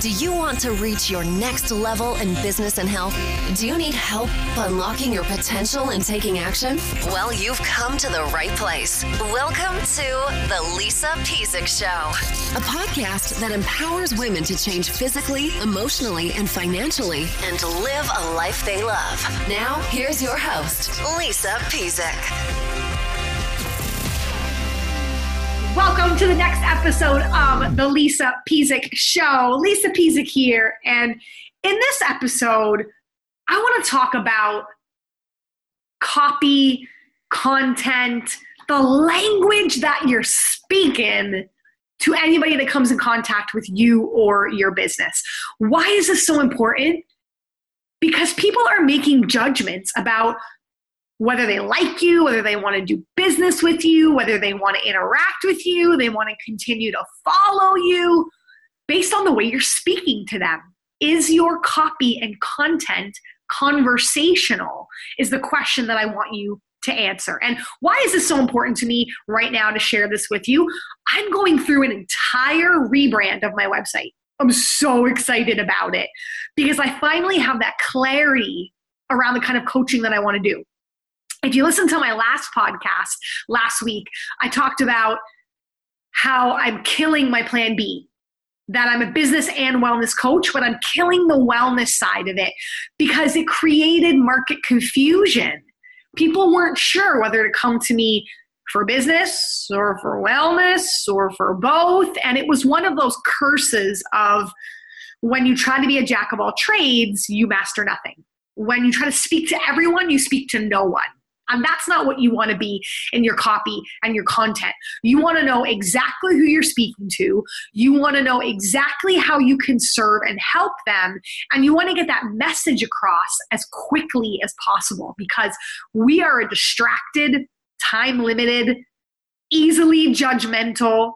Do you want to reach your next level in business and health? Do you need help unlocking your potential and taking action? Well, you've come to the right place. Welcome to The Lisa Pezik Show, a podcast that empowers women to change physically, emotionally, and financially and live a life they love. Now, here's your host, Lisa Pezik. Welcome to the next episode of the Lisa Pezik Show. Lisa Pezik here. And in this episode, I want to talk about copy, content, the language that you're speaking to anybody that comes in contact with you or your business. Why is this so important? Because people are making judgments about whether they like you, whether they want to do business with you, whether they want to interact with you, they want to continue to follow you based on the way you're speaking to them. Is your copy and content conversational? Is the question that I want you to answer. And why is this so important to me right now to share this with you? I'm going through an entire rebrand of my website. I'm so excited about it because I finally have that clarity around the kind of coaching that I want to do. If you listen to my last podcast last week, I talked about how I'm killing my plan B. That I'm a business and wellness coach, but I'm killing the wellness side of it because it created market confusion. People weren't sure whether to come to me for business or for wellness or for both. And it was one of those curses of when you try to be a jack of all trades, you master nothing. When you try to speak to everyone, you speak to no one. And that's not what you want to be in your copy and your content. You want to know exactly who you're speaking to. You want to know exactly how you can serve and help them. And you want to get that message across as quickly as possible because we are a distracted, time limited, easily judgmental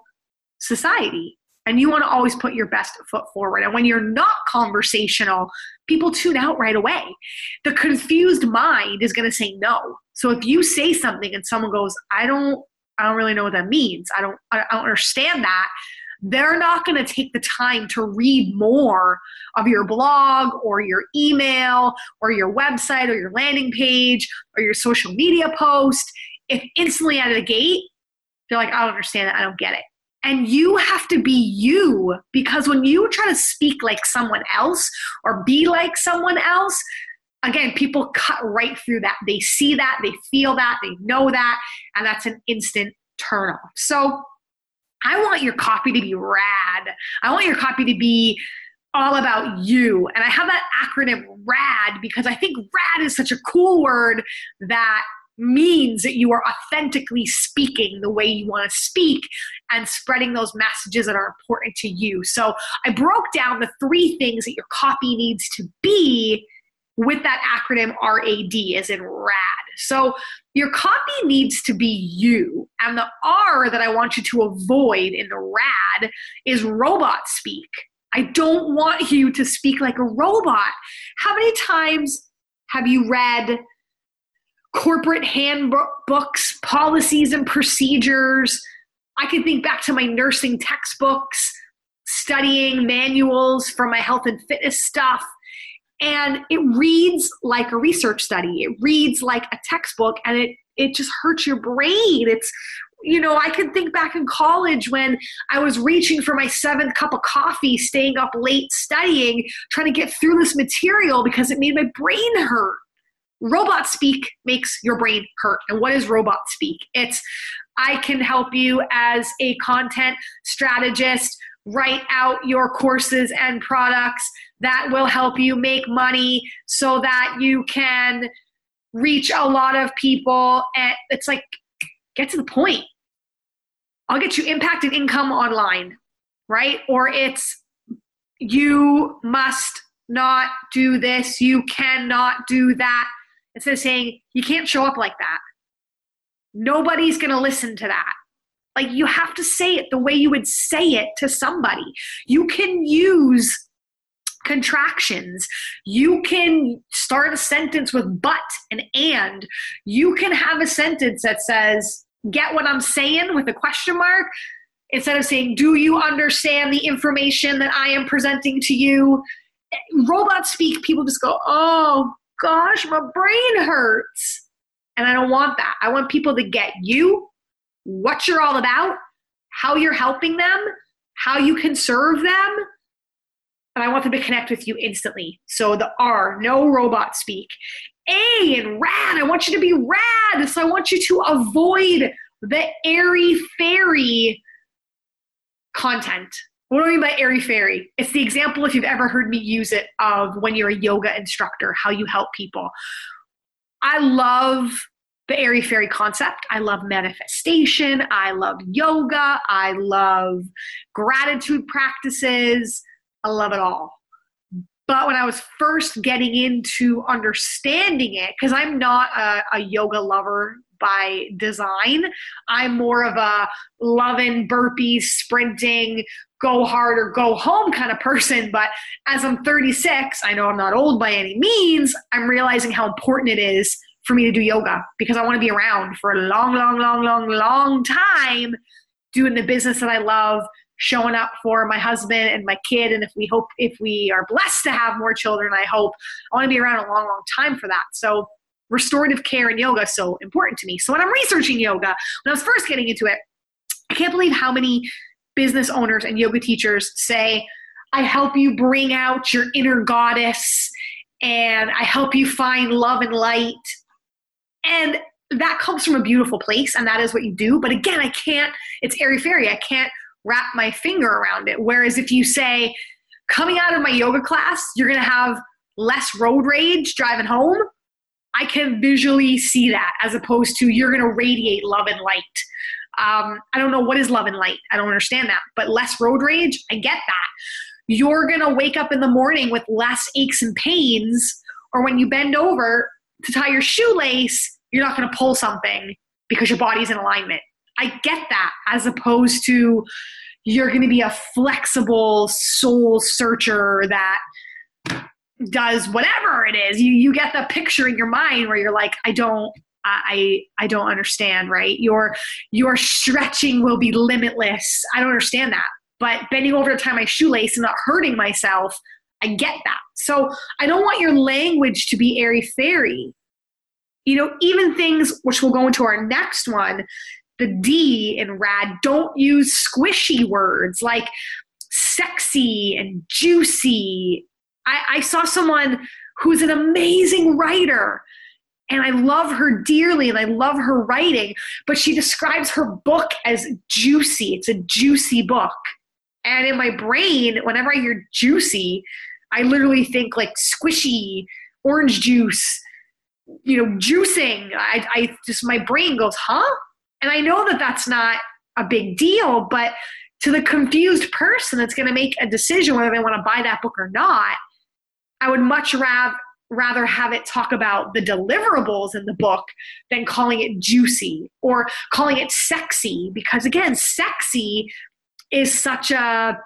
society and you want to always put your best foot forward. And when you're not conversational, people tune out right away. The confused mind is going to say no. So if you say something and someone goes, "I don't I don't really know what that means. I don't I don't understand that." They're not going to take the time to read more of your blog or your email or your website or your landing page or your social media post. If instantly out of the gate, they're like, I don't understand it. I don't get it. And you have to be you because when you try to speak like someone else or be like someone else, again, people cut right through that. They see that, they feel that, they know that, and that's an instant turn off. So I want your copy to be rad. I want your copy to be all about you. And I have that acronym RAD because I think RAD is such a cool word that means that you are authentically speaking the way you want to speak and spreading those messages that are important to you. So I broke down the three things that your copy needs to be with that acronym RAD, as in RAD. So your copy needs to be you. And the R that I want you to avoid in the RAD is robot speak. I don't want you to speak like a robot. How many times have you read corporate handbooks, policies, and procedures. I can think back to my nursing textbooks, studying manuals for my health and fitness stuff. And it reads like a research study. It reads like a textbook and it it just hurts your brain. It's you know, I can think back in college when I was reaching for my seventh cup of coffee, staying up late studying, trying to get through this material because it made my brain hurt robot speak makes your brain hurt. And what is robot speak? It's I can help you as a content strategist write out your courses and products that will help you make money so that you can reach a lot of people. And it's like, get to the point. I'll get you impact and income online, right? Or it's you must not do this, you cannot do that instead of saying you can't show up like that. Nobody's going to listen to that. Like you have to say it the way you would say it to somebody. You can use contractions. You can start a sentence with but and and. You can have a sentence that says get what i'm saying with a question mark instead of saying, Do you understand the information that I am presenting to you? Robot speak, people just go, Oh gosh, my brain hurts. And I don't want that. I want people to get you, what you're all about, how you're helping them, how you can serve them. And I want them to connect with you instantly. So the R, no robot speak. A and rad, I want you to be rad. So I want you to avoid the airy fairy content. What do I mean by airy fairy? It's the example, if you've ever heard me use it, of when you're a yoga instructor, how you help people. I love the airy fairy concept. I love manifestation. I love yoga. I love gratitude practices. I love it all. But when I was first getting into understanding it, because I'm not a, a, yoga lover by design, I'm more of a loving burpees, sprinting, go hard or go home kind of person. But as I'm 36, I know I'm not old by any means, I'm realizing how important it is for me to do yoga because I want to be around for a long, long, long, long, long time doing the business that I love showing up for my husband and my kid. And if we hope if we are blessed to have more children i hope i want to be around a long long time for that. So restorative care and yoga is so important to me. So when i'm researching yoga when i was first getting into it i can't believe how many business owners and yoga teachers say i help you bring out your inner goddess and i help you find love and light and that comes from a beautiful place and that is what you do but again i can't it's airy fairy i can't wrap my finger around it. Whereas if you say, coming out of my yoga class, you're going to have less road rage driving home, I can visually see that as opposed to you're going to radiate love and light. Um, I don't know what is love and light. I don't understand that. But less road rage, I get that. You're going to wake up in the morning with less aches and pains, or when you bend over to tie your shoelace, you're not going to pull something because your body's in alignment. I get that as opposed to you're going to be a flexible soul searcher that does whatever it is. You you get the picture in your mind where you're like, I don't I I don't understand, right? Your your stretching will be limitless. I don't understand that. But bending over to tie my shoelace and not hurting myself, I get that. So I don't want your language to be airy fairy. You know, even things which we'll go into our next one, the D in rad, don't use squishy words like sexy and juicy. I, I saw someone who's an amazing writer and I love her dearly and I love her writing, but she describes her book as juicy. It's a juicy book. And in my brain, whenever I hear juicy, I literally think like squishy, orange juice, you know, juicing. I, I just, my brain goes, huh? And I know that that's not a big deal, but to the confused person that's going to make a decision whether they want to buy that book or not, I would much rather rather have it talk about the deliverables in the book than calling it juicy or calling it sexy because again sexy is such a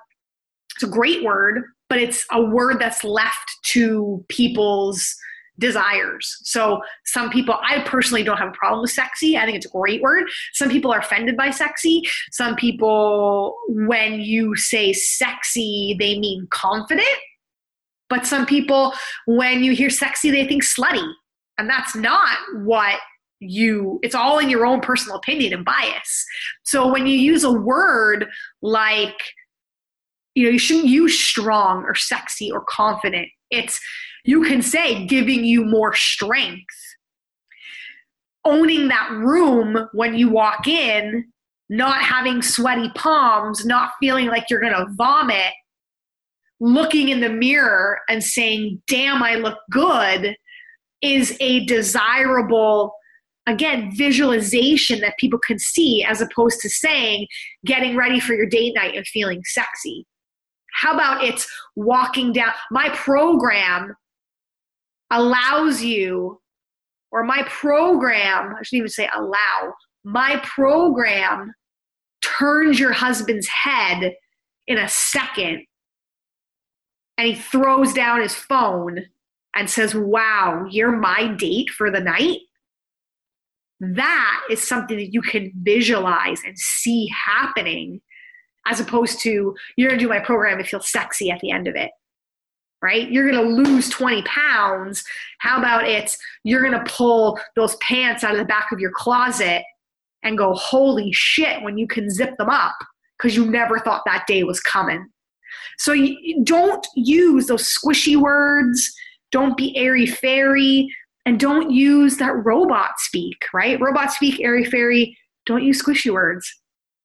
it's a great word but it's a word that's left to people's desires. So some people, I personally don't have a problem with sexy. I think it's a great word. Some people are offended by sexy. Some people, when you say sexy, they mean confident. But some people, when you hear sexy, they think slutty. And that's not what you it's all in your own personal opinion and bias so when you use a word like you know you shouldn't use strong or sexy or confident it's you can say giving you more strength. Owning that room when you walk in, not having sweaty palms, not feeling like you're going to vomit, looking in the mirror and saying, damn, I look good, is a desirable, again, visualization that people can see as opposed to saying, getting ready for your date night and feeling sexy. How about it's walking down? My program allows you, or my program, I shouldn't even say allow, my program turns your husband's head in a second and he throws down his phone and says, Wow, you're my date for the night. That is something that you can visualize and see happening as opposed to you're going to do my program and feel sexy at the end of it right? You're going to lose 20 pounds. How about it's you're going to pull those pants out of the back of your closet and go, holy shit, when you can zip them up because you never thought that day was coming. So don't use those squishy words. Don't be airy fairy. And don't use that robot speak, right? Robot speak, airy fairy. Don't use squishy words,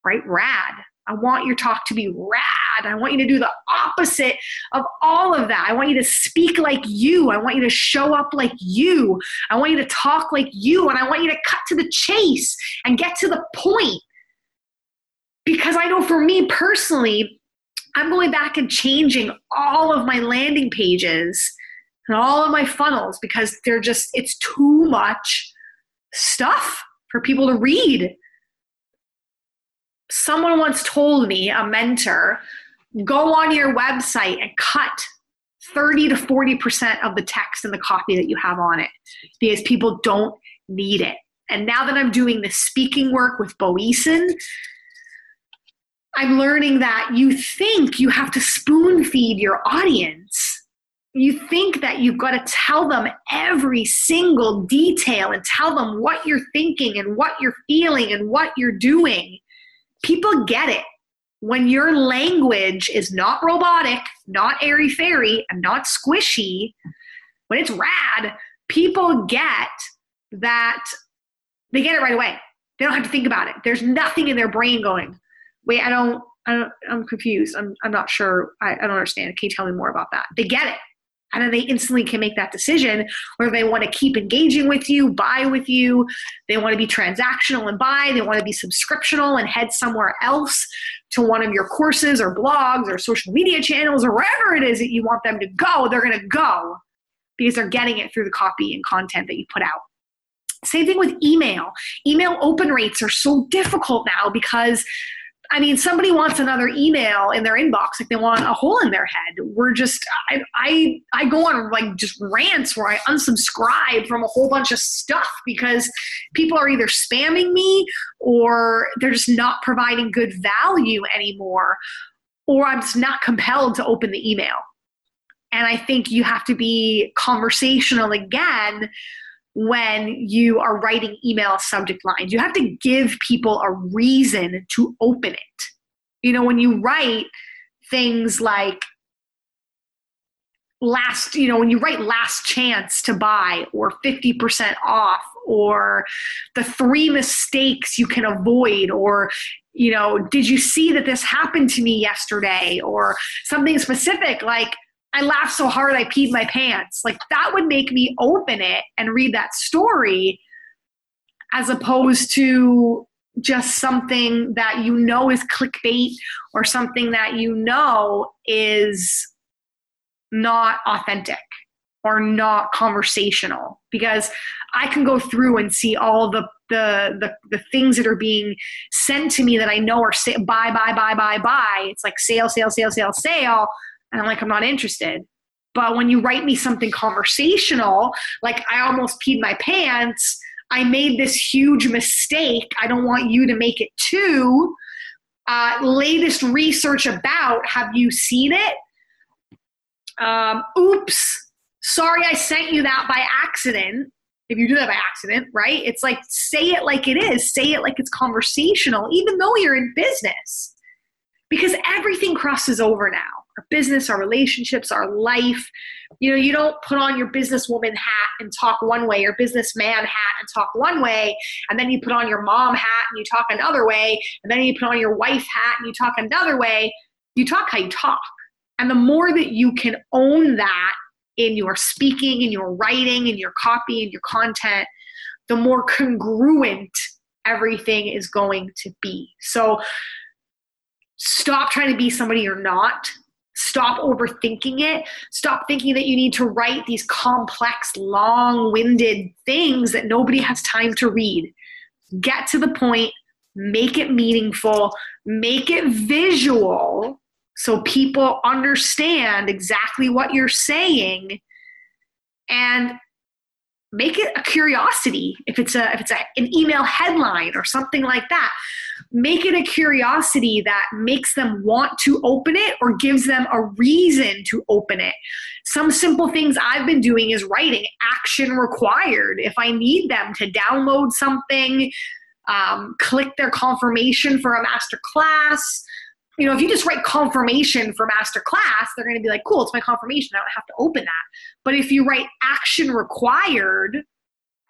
right? Rad. I want your talk to be rad. I want you to do the opposite of all of that. I want you to speak like you. I want you to show up like you. I want you to talk like you. And I want you to cut to the chase and get to the point. Because I know for me personally, I'm going back and changing all of my landing pages and all of my funnels because they're just, it's too much stuff for people to read someone once told me, a mentor, go on your website and cut 30 to 40% of the text and the copy that you have on it because people don't need it. And now that I'm doing the speaking work with Bo Eason, I'm learning that you think you have to spoon feed your audience. You think that you've got to tell them every single detail and tell them what you're thinking and what you're feeling and what you're doing people get it when your language is not robotic, not airy fairy, and not squishy, when it's rad, people get that they get it right away. They don't have to think about it. There's nothing in their brain going, wait, I don't, I don't I'm confused. I'm, I'm not sure. I, I don't understand. Can you tell me more about that? They get it and then they instantly can make that decision whether they want to keep engaging with you, buy with you, they want to be transactional and buy, they want to be subscriptional and head somewhere else to one of your courses or blogs or social media channels or wherever it is that you want them to go, they're going to go because they're getting it through the copy and content that you put out. Same thing with email. Email open rates are so difficult now because I mean, somebody wants another email in their inbox, like they want a hole in their head. We're just, I, I, I go on like just rants where I unsubscribe from a whole bunch of stuff because people are either spamming me or they're just not providing good value anymore, or I'm just not compelled to open the email. And I think you have to be conversational again when you are writing email subject lines. You have to give people a reason to open it. You know, when you write things like last, you know, when you write last chance to buy or 50% off or the three mistakes you can avoid or you know, did you see that this happened to me yesterday or something specific like I laughed so hard I peed my pants. Like that would make me open it and read that story as opposed to just something that you know is clickbait or something that you know is not authentic or not conversational because I can go through and see all the the the, the things that are being sent to me that I know are say, buy buy buy buy buy. It's like sale sale sale sale sale and I'm like, I'm not interested. But when you write me something conversational, like I almost peed my pants, I made this huge mistake. I don't want you to make it too. Uh, latest research about, have you seen it? Um, oops, sorry I sent you that by accident. If you do that by accident, right? It's like say it like it is, say it like it's conversational, even though you're in business. Because everything crosses over now our business, our relationships, our life. You know, you don't put on your businesswoman hat and talk one way, your businessman hat and talk one way, and then you put on your mom hat and you talk another way, and then you put on your wife hat and you talk another way. You talk how you talk. And the more that you can own that in your speaking, in your writing, in your copy, in your content, the more congruent everything is going to be. So stop trying to be somebody you're not Stop overthinking it. Stop thinking that you need to write these complex, long winded things that nobody has time to read. Get to the point, make it meaningful, make it visual so people understand exactly what you're saying and make it a curiosity if it's a if it's a, an email headline or something like that make it a curiosity that makes them want to open it or gives them a reason to open it. Some simple things I've been doing is writing action required. If I need them to download something, um, click their confirmation for a master class. You know, if you just write confirmation for master class, they're going to be like, cool, it's my confirmation. I don't have to open that. But if you write action required,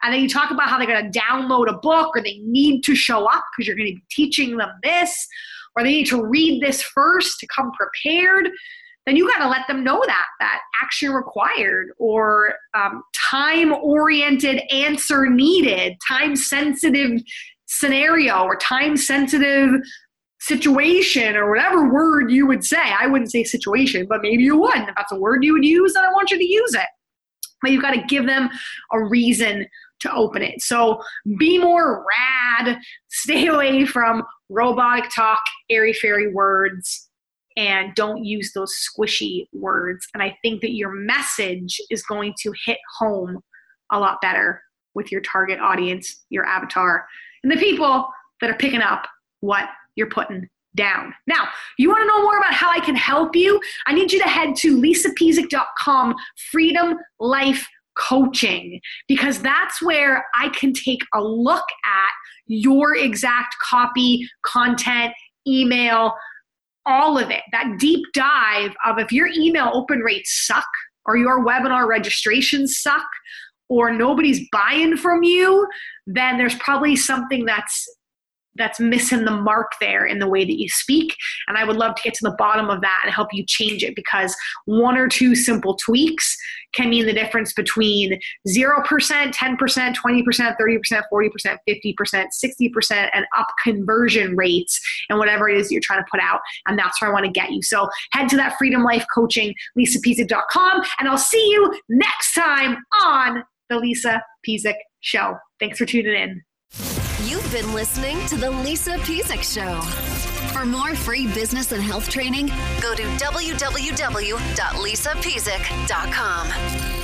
and then you talk about how they're going to download a book or they need to show up because you're going to be teaching them this, or they need to read this first to come prepared, then you got to let them know that that action required or um, time oriented answer needed, time sensitive scenario or time sensitive situation or whatever word you would say. I wouldn't say situation, but maybe you would. If that's a word you would use, then I want you to use it. But you've got to give them a reason to open it. So be more rad, stay away from robotic talk, airy fairy words, and don't use those squishy words. And I think that your message is going to hit home a lot better with your target audience, your avatar, and the people that are picking up what you're putting down. Now, you want to know more about how I can help you? I need you to head to lisapezik.com freedom life coaching because that's where I can take a look at your exact copy, content, email, all of it. That deep dive of if your email open rates suck or your webinar registrations suck or nobody's buying from you, then there's probably something that's that's missing the mark there in the way that you speak. And I would love to get to the bottom of that and help you change it because one or two simple tweaks can mean the difference between 0%, 10%, 20%, 30%, 40%, 50%, 60%, and up conversion rates and whatever it is you're trying to put out. And that's where I want to get you. So head to that Freedom Life Coaching, lisapezik.com, and I'll see you next time on The Lisa Pezik Show. Thanks for tuning in. You've been listening to The Lisa Pezik Show. For more free business and health training, go to www.lisapezik.com.